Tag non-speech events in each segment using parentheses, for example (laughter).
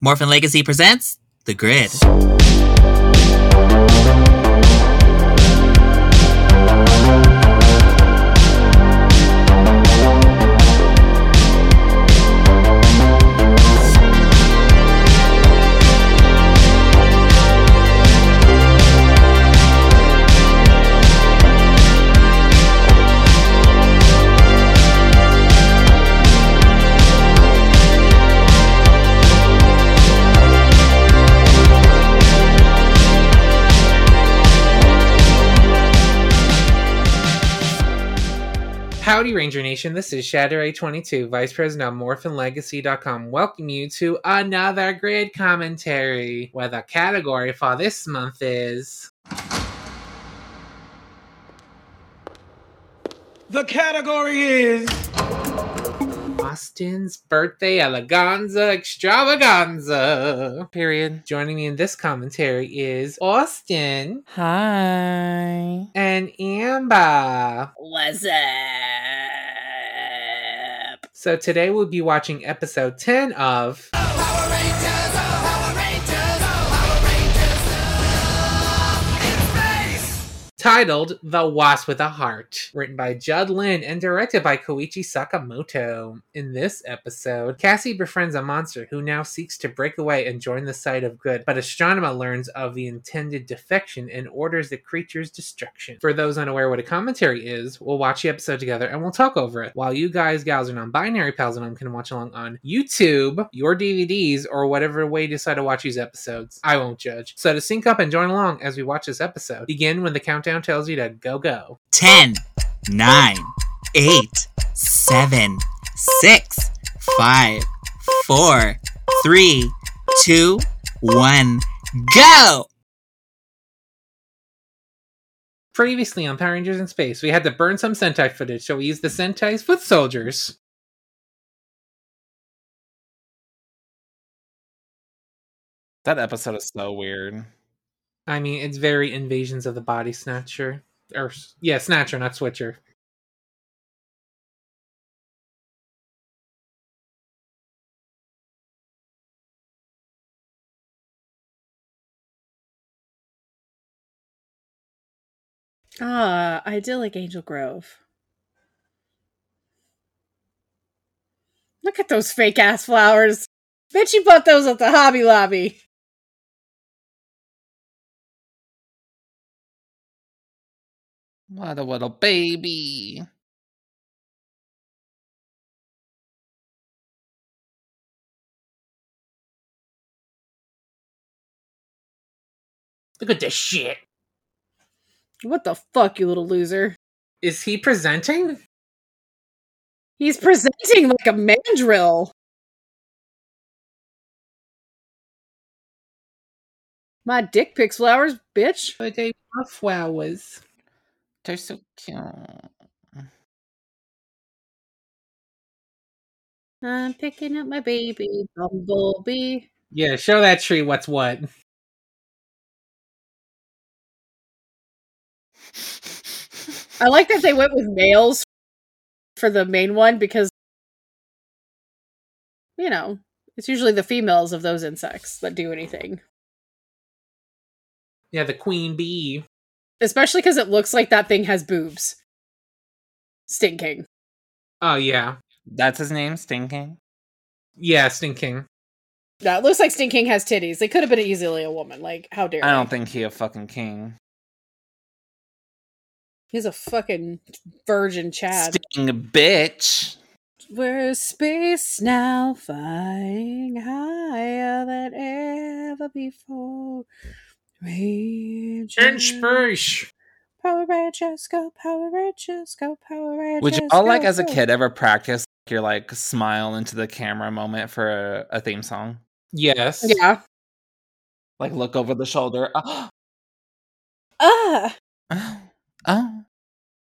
Morphin Legacy presents The Grid. Howdy, Ranger Nation. This is Shadow22, Vice President of MorphinLegacy.com. Welcome you to another grid commentary, where the category for this month is. The category is Austin's Birthday Eleganza Extravaganza. Period. Joining me in this commentary is Austin Hi. and Amber. What's up? So today we'll be watching episode 10 of oh, titled The Wasp with a Heart, written by Judd Lynn and directed by Koichi Sakamoto. In this episode, Cassie befriends a monster who now seeks to break away and join the side of good, but Astronema learns of the intended defection and orders the creature's destruction. For those unaware what a commentary is, we'll watch the episode together and we'll talk over it, while you guys, gals, are non-binary pals at home can watch along on YouTube, your DVDs, or whatever way you decide to watch these episodes. I won't judge. So to sync up and join along as we watch this episode, begin when the countdown tells you to go go. 10, 9, 8, 7, 6, 5, 4, 3, 2, 1, go! Previously on Power Rangers in Space, we had to burn some Sentai footage, so we used the Sentai's foot soldiers. That episode is so weird. I mean, it's very Invasions of the Body Snatcher. Or, yeah, Snatcher, not Switcher. Ah, idyllic Angel Grove. Look at those fake ass flowers. Bet you bought those at the Hobby Lobby. What a little baby. Look at this shit. What the fuck, you little loser? Is he presenting? He's presenting like a mandrill. My dick picks flowers, bitch. But they are flowers. They're so cute. I'm picking up my baby bumblebee. Yeah, show that tree what's what. I like that they went with males for the main one because, you know, it's usually the females of those insects that do anything. Yeah, the queen bee. Especially because it looks like that thing has boobs. Stinking. Oh, yeah. That's his name, Stinking. Yeah, stinking. No, it looks like Stinking has titties. They could have been easily a woman. Like, how dare I they? don't think he a fucking king. He's a fucking virgin Chad. Sting bitch. We're space now, flying higher than ever before. Rangers, In space. Power Rangers, go Power Rangers, go Power Rangers. Would you all like as a kid ever practice your like smile into the camera moment for a, a theme song? Yes. Yeah. Like look over the shoulder. (gasps) Oh, Ah. oh, oh.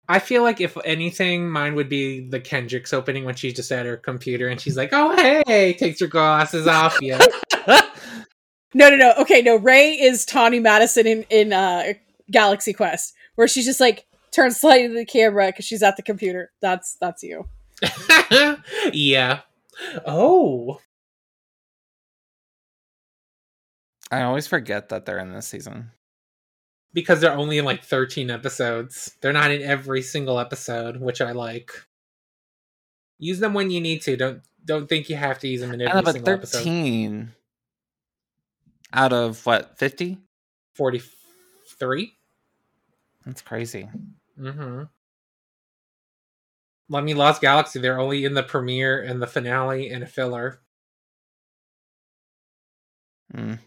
I feel like if anything, mine would be the Kendrix's opening when she's just at her computer and she's like, "Oh hey," takes her glasses off. Yeah, (laughs) No, no, no. Okay, no. Ray is Tawny Madison in in uh, Galaxy Quest, where she's just like turns slightly to the camera because she's at the computer. That's that's you. (laughs) yeah. Oh, I always forget that they're in this season. because they're only in like 13 episodes. They're not in every single episode, which I like. Use them when you need to. Don't don't think you have to use them in I every know, but single episode. 13 out of what, 50? 43? That's crazy. Mm-hmm. Let me Lost Galaxy, they're only in the premiere and the finale and a filler. Mm.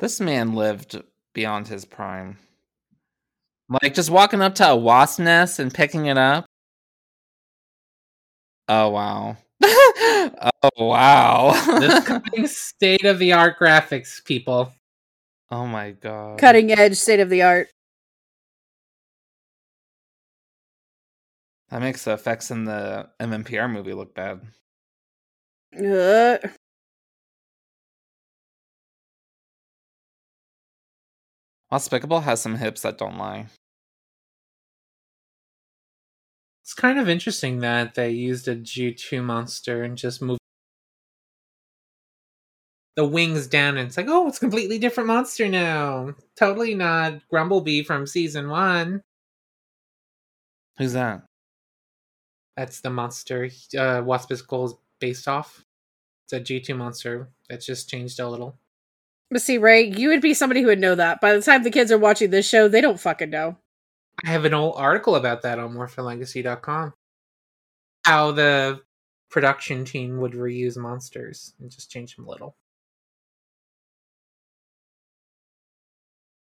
This man lived beyond his prime. Like just walking up to a wasp nest and picking it up. Oh wow. (laughs) oh wow. This coming state of the (laughs) art graphics, people. oh my god. Cutting edge, state of the art. That makes the effects in the MMPR movie look bad. Uh, Despicable has some hips that don't lie. It's kind of interesting that they used a G2 monster and just moved the wings down and it's like, oh, it's a completely different monster now. Totally not Grumblebee from season one. Who's that? That's the monster uh Waspical is based off. It's a G2 monster that's just changed a little. But see, Ray, you would be somebody who would know that. By the time the kids are watching this show, they don't fucking know. I have an old article about that on morphinlegacy.com. How the production team would reuse monsters and just change them a little.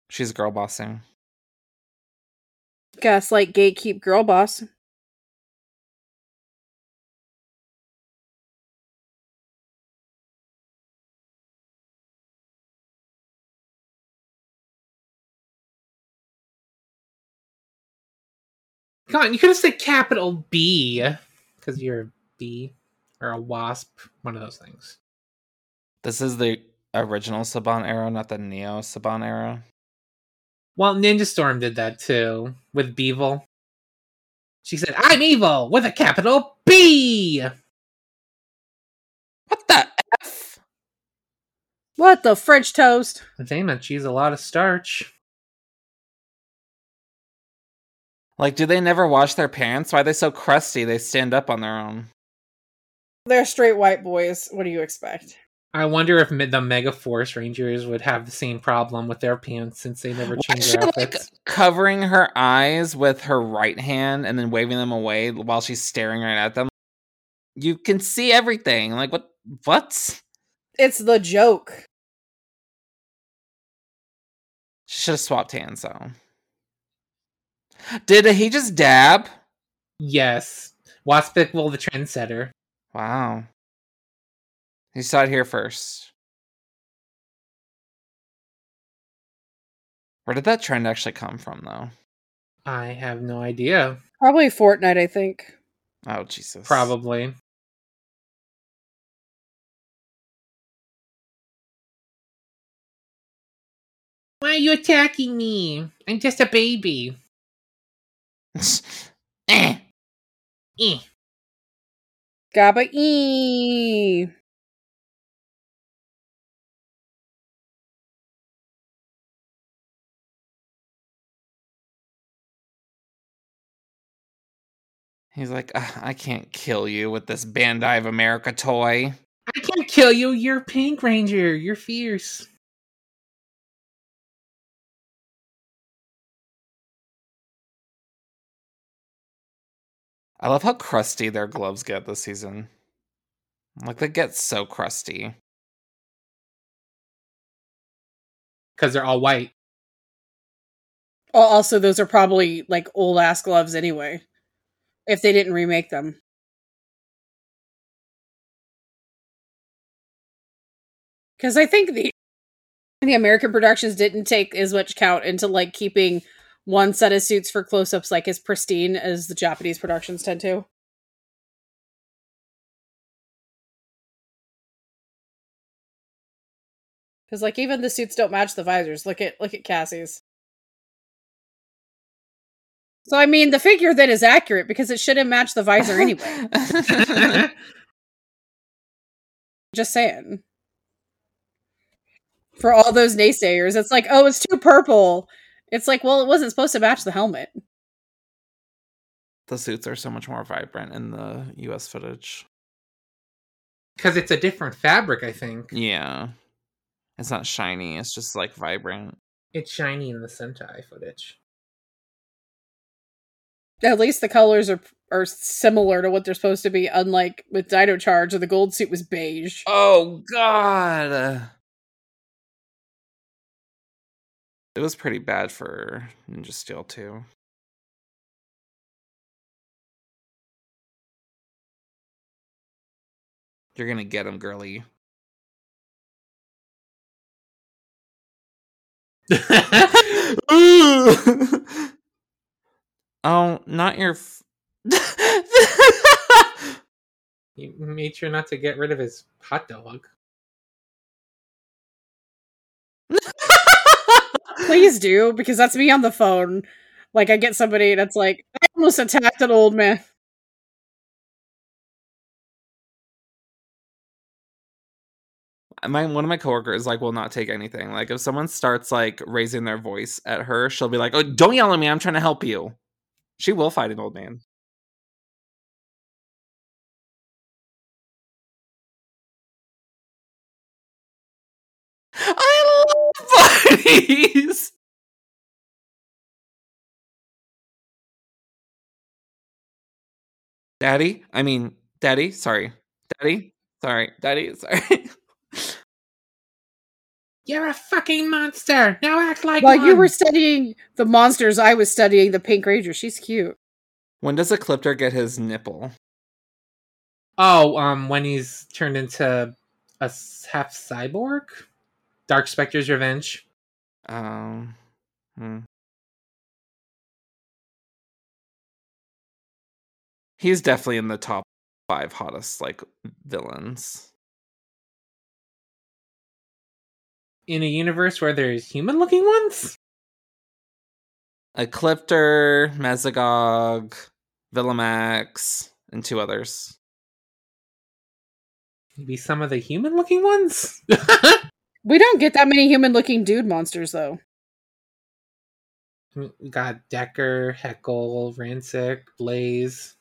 She's girl bossing. Gaslight gatekeep girl boss. Come on, you could have said capital B because you're a bee or a wasp, one of those things. This is the original Saban era, not the Neo Saban era. Well, Ninja Storm did that too with Beevil. She said, "I'm evil with a capital B." What the F? What the French toast? Damn it, she's a lot of starch. Like, do they never wash their pants? Why are they so crusty? They stand up on their own. They're straight white boys. What do you expect? I wonder if the Mega Force Rangers would have the same problem with their pants since they never change is she their like outfits. covering her eyes with her right hand and then waving them away while she's staring right at them? You can see everything. Like what? What? It's the joke. She should have swapped hands though. Did he just dab? Yes, Waspical the trendsetter. Wow. He saw it here first. Where did that trend actually come from, though? I have no idea. Probably Fortnite, I think. Oh, Jesus. Probably. Why are you attacking me? I'm just a baby. (laughs) eh. Eh. Gabba E. He's like, I can't kill you with this Bandai of America toy. I can't kill you. You're Pink Ranger. You're fierce. I love how crusty their gloves get this season. Like, they get so crusty. Because they're all white. Also, those are probably like old ass gloves anyway. If they didn't remake them. Because I think the the American productions didn't take as much count into like keeping one set of suits for close ups like as pristine as the Japanese productions tend to. Because like even the suits don't match the visors. Look at look at Cassie's. So I mean, the figure then is accurate because it shouldn't match the visor (laughs) anyway. (laughs) Just saying. For all those naysayers, it's like, oh, it's too purple. It's like, well, it wasn't supposed to match the helmet. the suits are so much more vibrant in the US footage. Because it's a different fabric, I think. Yeah. It's not shiny, it's just like vibrant. It's shiny in the Sentai footage. At least the colors are are similar to what they're supposed to be, unlike with Dino Charge, where the gold suit was beige. Oh god. It was pretty bad for Ninja Steel too. You're gonna get him, girly. (laughs) oh, not your. F- (laughs) he made sure not to get rid of his hot dog. Please do, because that's me on the phone. Like I get somebody that's like, I almost attacked an old man. my one of my coworkers like will not take anything. Like if someone starts like raising their voice at her, she'll be like, "Oh, don't yell at me! I'm trying to help you." She will fight an old man. Love. Daddy, I mean, Daddy, sorry. Daddy, sorry. Daddy, sorry. (laughs) You're a fucking monster. Now act like While you were studying the monsters, I was studying the Pink Ranger. She's cute. when does Ecliptor get his nipple? Oh, um, when he's turned into a half cyborg, Dark Specter's Revenge. Um, hmm. He's definitely in the top five hottest like villains. In a universe where there's human-looking ones. Ecliptor, Mesogog, Villamax, and two others. Maybe some of the human-looking ones. (laughs) We don't get that many human looking dude monsters though. Mm, we got Deker, Heckyl, Ransik, Blaze.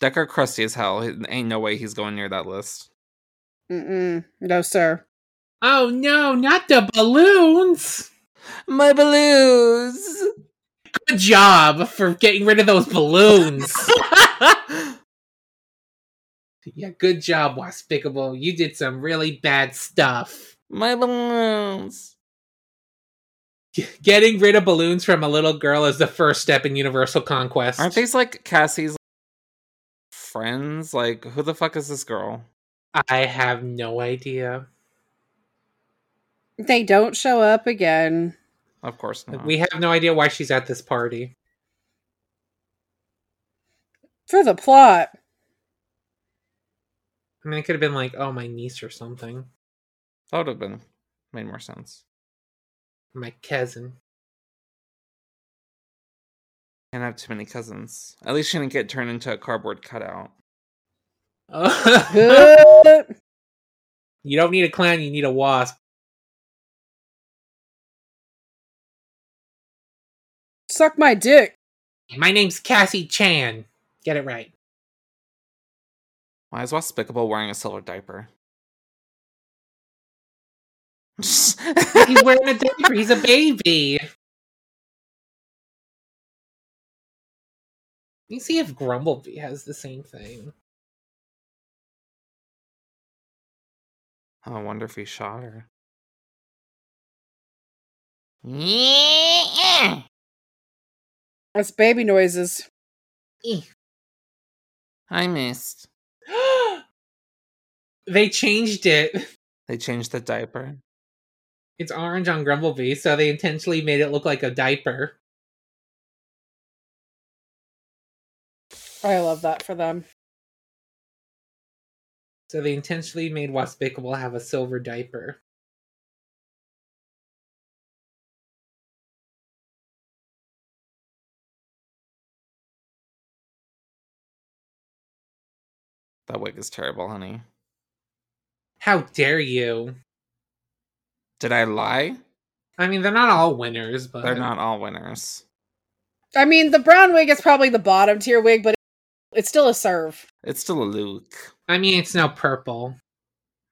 Deker crusty as hell. Ain't no way he's going near that list. Mm-mm. No, sir. Oh no, not the balloons! My balloons. Good job for getting rid of those balloons. (laughs) yeah, good job, Waspicable. You did some really bad stuff. My balloons. Getting rid of balloons from a little girl is the first step in Universal Conquest. Aren't these like Cassie's friends? Like, who the fuck is this girl? I have no idea. They don't show up again. Of course not. We have no idea why she's at this party. For the plot. I mean, it could have been like, oh, my niece or something. That would have been made more sense. My cousin. Can't have too many cousins. At least she didn't get turned into a cardboard cutout. Good. (laughs) you don't need a clown, you need a wasp. Suck my dick. My name's Cassie Chan. Get it right. Why is Waspicable wearing a silver diaper? He's wearing a diaper. He's a baby. You see if Grumblebee has the same thing. Oh, I wonder if he shot her. That's baby noises. I missed. (gasps) they changed it. They changed the diaper. It's orange on Grumblebee, so they intentionally made it look like a diaper. I love that for them. So they intentionally made Waspicable have a silver diaper. That wig is terrible, honey. How dare you? Did I lie? I mean, they're not all winners, but They're not all winners. I mean, the brown wig is probably the bottom tier wig, but it's still a serve. It's still a Luke. I mean, it's no purple.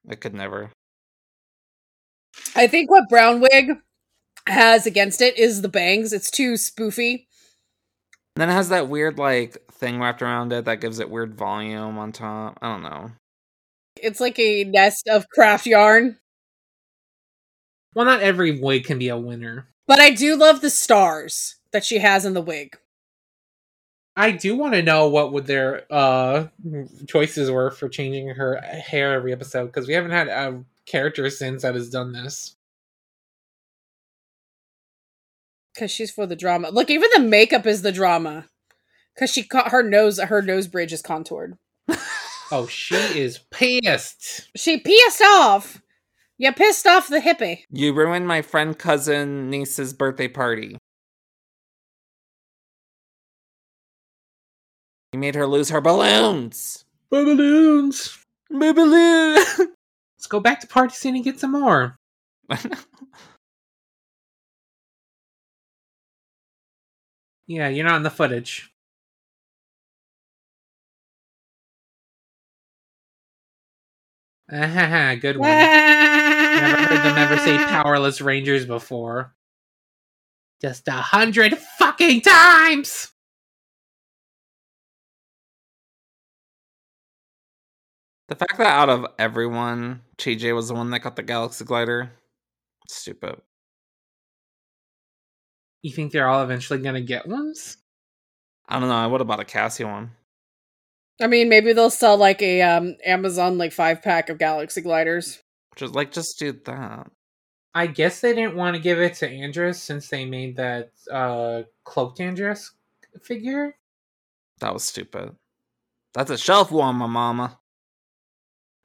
I could never. I think what brown wig has against it is the bangs. It's too spoofy. And then it has that weird like thing wrapped around it that gives it weird volume on top. I don't know. It's like a nest of craft yarn. Well, not every wig can be a winner. But I do love the stars that she has in the wig. I do want to know what would their uh choices were for changing her hair every episode because we haven't had a character since that has done this. Because she's for the drama. Look, even the makeup is the drama. Because she caught her nose, her nose bridge is contoured. Oh, she is pissed. She pissed off. You pissed off the hippie. You ruined my friend cousin niece's birthday party. You made her lose her balloons. My balloons. My balloon. (laughs) Let's go back to party scene and get some more. (laughs) Yeah, you're not in the footage. (laughs) good one. Never heard them ever say (laughs) powerless rangers before. Just a hundred fucking times! the fact that out of everyone, TJ was the one that got the Galaxy Glider. Stupid. You think they're all eventually gonna get ones? I don't know. I would have bought a Cassie one. I mean, maybe they'll sell like a um Amazon like five pack of Galaxy gliders. Just like just do that. I guess they didn't want to give it to Andros since they made that uh cloaked Andros figure. That was stupid. That's a shelf warmer, mama.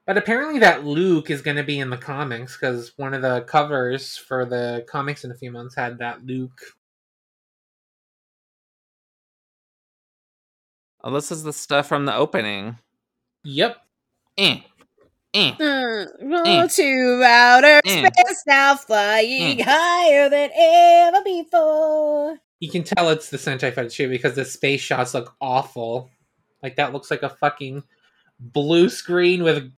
But apparently that Luke is going to be in the comics because one of the covers for the comics in a few months had that Luke. Oh, this is the stuff from the opening. Yep. Eh. Eh. Mm, go Mm. to outer Mm. space now, flying Mm. higher than ever before. You can tell it's the Sentai footage too because the space shots look awful. Like that looks like a fucking blue screen with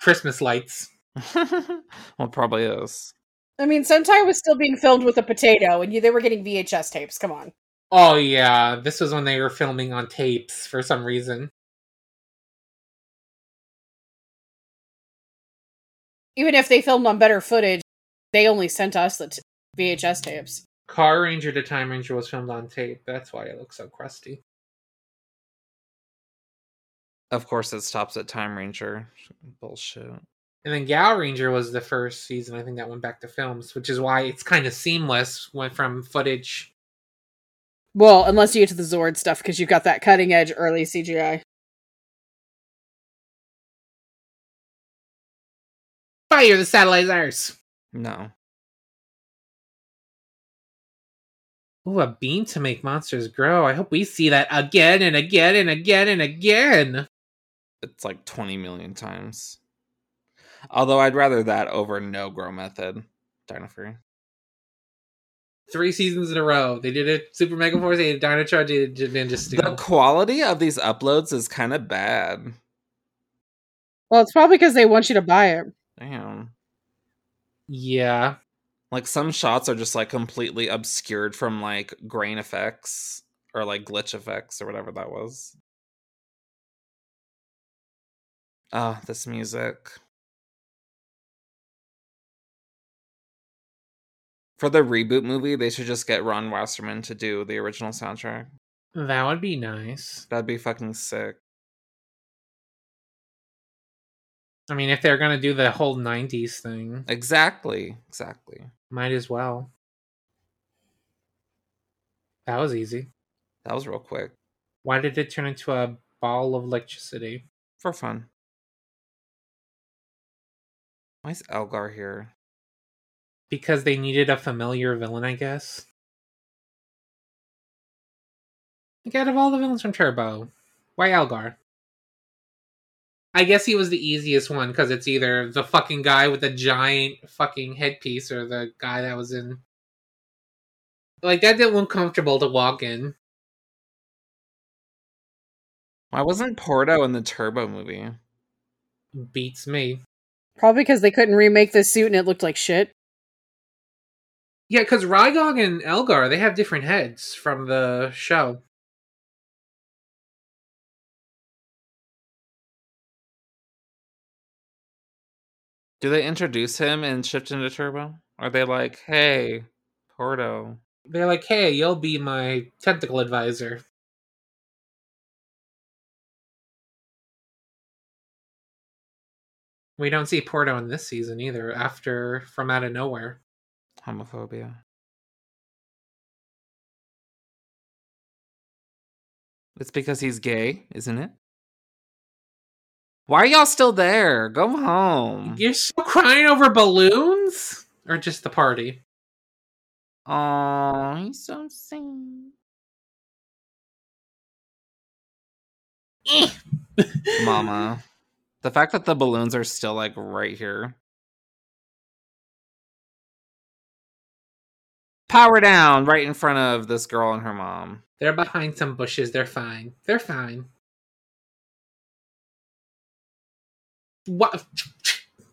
Christmas lights. (laughs) well, it probably is. I mean, Sentai was still being filmed with a potato, and you, they were getting VHS tapes. Come on. Oh yeah, this was when they were filming on tapes for some reason. Even if they filmed on better footage, they only sent us the t- VHS tapes. Car Ranger to Time Ranger was filmed on tape. That's why it looks so crusty. Of course, it stops at Time Ranger. Bullshit. And then GaoRanger was the first season. I think that went back to films, which is why it's kind of seamless. Went from footage. Well, unless you get to the Zord stuff, because you've got that cutting edge early CGI. Fire the satellites! No. Ooh, a beam to make monsters grow. I hope we see that again and again and again and again. It's like 20 million times. Although I'd rather that over no grow method. Dino Fury. Three seasons in a row. They did a Super Mega Force, they did Dino Charge, they did Ninja Steel. The quality of these uploads is kind of bad. Well, it's probably because they want you to buy it. Damn. Yeah. Like some shots are just like completely obscured from like grain effects or like glitch effects or whatever that was. Ah, this music. For the reboot movie, they should just get Ron Wasserman to do the original soundtrack. That would be nice. That'd be fucking sick. I mean, if they're gonna do the whole '90s thing, Exactly. Exactly. might as well. That was easy. That was real quick. Why did it turn into a ball of electricity? For fun. Why is Elgar here? Because they needed a familiar villain, I guess. Like out of all the villains from Turbo, why Elgar? I guess he was the easiest one because it's either the fucking guy with the giant fucking headpiece or the guy that was in. Like that didn't look comfortable to walk in. Why wasn't Porto in the Turbo movie? Beats me. Probably because they couldn't remake the suit and it looked like shit. Yeah, because Rygog and Elgar they have different heads from the show. Do they introduce him and shift into Turbo? Are they like, hey, Porto? They're like, "Hey, you'll be my tentacle advisor." We don't see Porto in this season either. After from out of nowhere. Homophobia. It's because he's gay, isn't it? Why are y'all still there? Go home. You're still crying over balloons, or just the party? Oh, he's so sad. (laughs) Mama. The fact that the balloons are still like right here. Power down right in front of this girl and her mom. They're behind some bushes. They're fine. They're fine. What?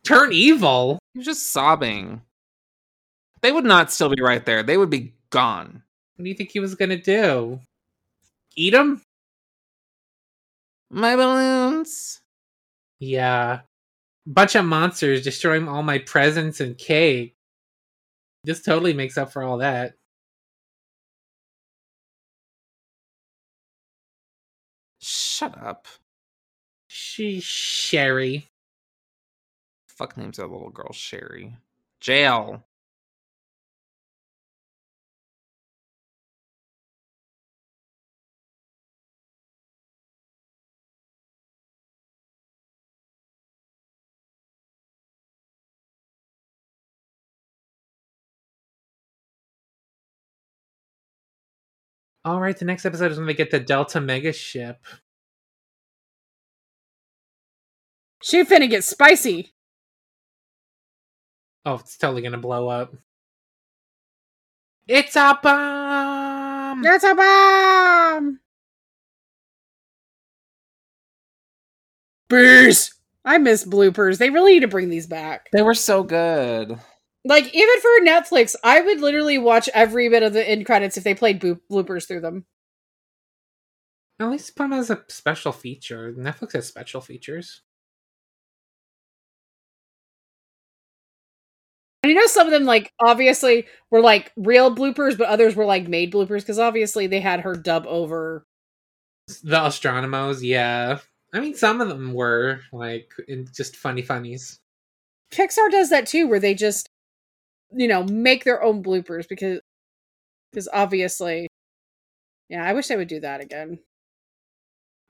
Turn evil? He was just sobbing. They would not still be right there. They would be gone. What do you think he was gonna do? Eat them? My balloons. Yeah. Bunch of monsters destroying all my presents and cake. This totally makes up for all that. Shut up. She's Sherry. Fuck names that little girl Sherry. Jail. All right, the next episode is when they get the Delta Mega ship. She finna get spicy. Oh, it's totally gonna blow up. It's a bomb! It's a bomb. Beers. I miss bloopers. They really need to bring these back. They were so good. Like even for Netflix, I would literally watch every bit of the end credits if they played boop- bloopers through them. At least put them as a special feature. Netflix has special features. And you know, some of them like obviously were like real bloopers, but others were like made bloopers because obviously they had her dub over. The Astronomos, yeah. I mean, some of them were like in just funny funnies. Pixar does that too, where they just, you know, make their own bloopers because, because obviously, yeah, I wish they would do that again.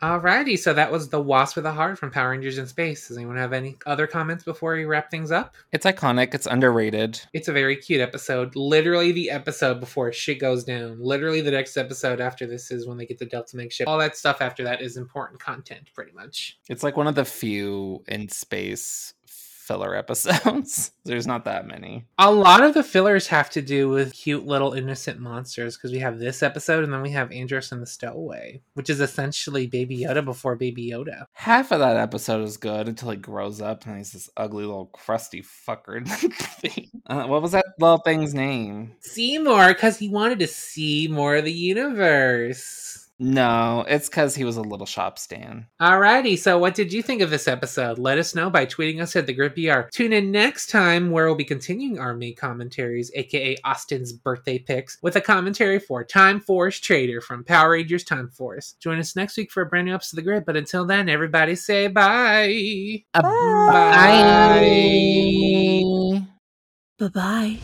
Alrighty, so that was the Wasp with a Heart from Power Rangers in Space. Does anyone have any other comments before we wrap things up? It's iconic. It's underrated. It's a very cute episode. Literally the episode before shit goes down. Literally the next episode after this is when they get the Delta Meg ship. All that stuff after that is important content, pretty much. It's like one of the few in space filler episodes. (laughs) There's not that many. A lot of the fillers have to do with cute little innocent monsters because we have this episode and then we have Andros and the Stowaway, which is essentially Baby Yoda before Baby Yoda. Half of that episode is good until he grows up and he's this ugly little crusty fucker. (laughs) uh, what was that little thing's name? Seymour, because he wanted to see more of the universe. No, it's because he was a little shop stan. Alrighty, so what did you think of this episode? Let us know by tweeting us at the Grid BR. Tune in next time where we'll be continuing our May commentaries, aka Austin's birthday picks, with a commentary for Time Force Traitor from Power Rangers Time Force. Join us next week for a brand new episode of the Grid, but until then, everybody say bye. Bye. Bye bye.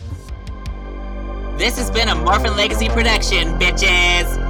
This has been a Morphin Legacy production, bitches!